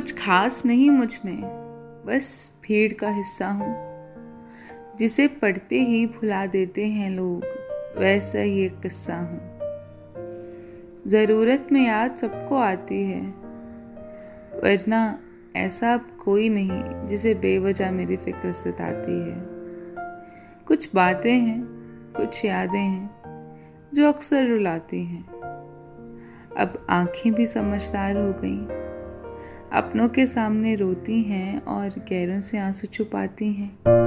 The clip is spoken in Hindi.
कुछ खास नहीं मुझमें, बस भीड़ का हिस्सा हूँ। जिसे पढ़ते ही भुला देते हैं लोग, वैसा ही एक किस्सा हूँ। ज़रूरत में याद सबको आती है, वरना ऐसा अब कोई नहीं जिसे बेवजह मेरी फ़िक्र सताती है। कुछ बातें हैं, कुछ यादें हैं, जो अक्सर रुलाती हैं। अब आँखें भी समझदार हो गईं। अपनों के सामने रोती हैं और गैरों से आँसू छुपाती हैं।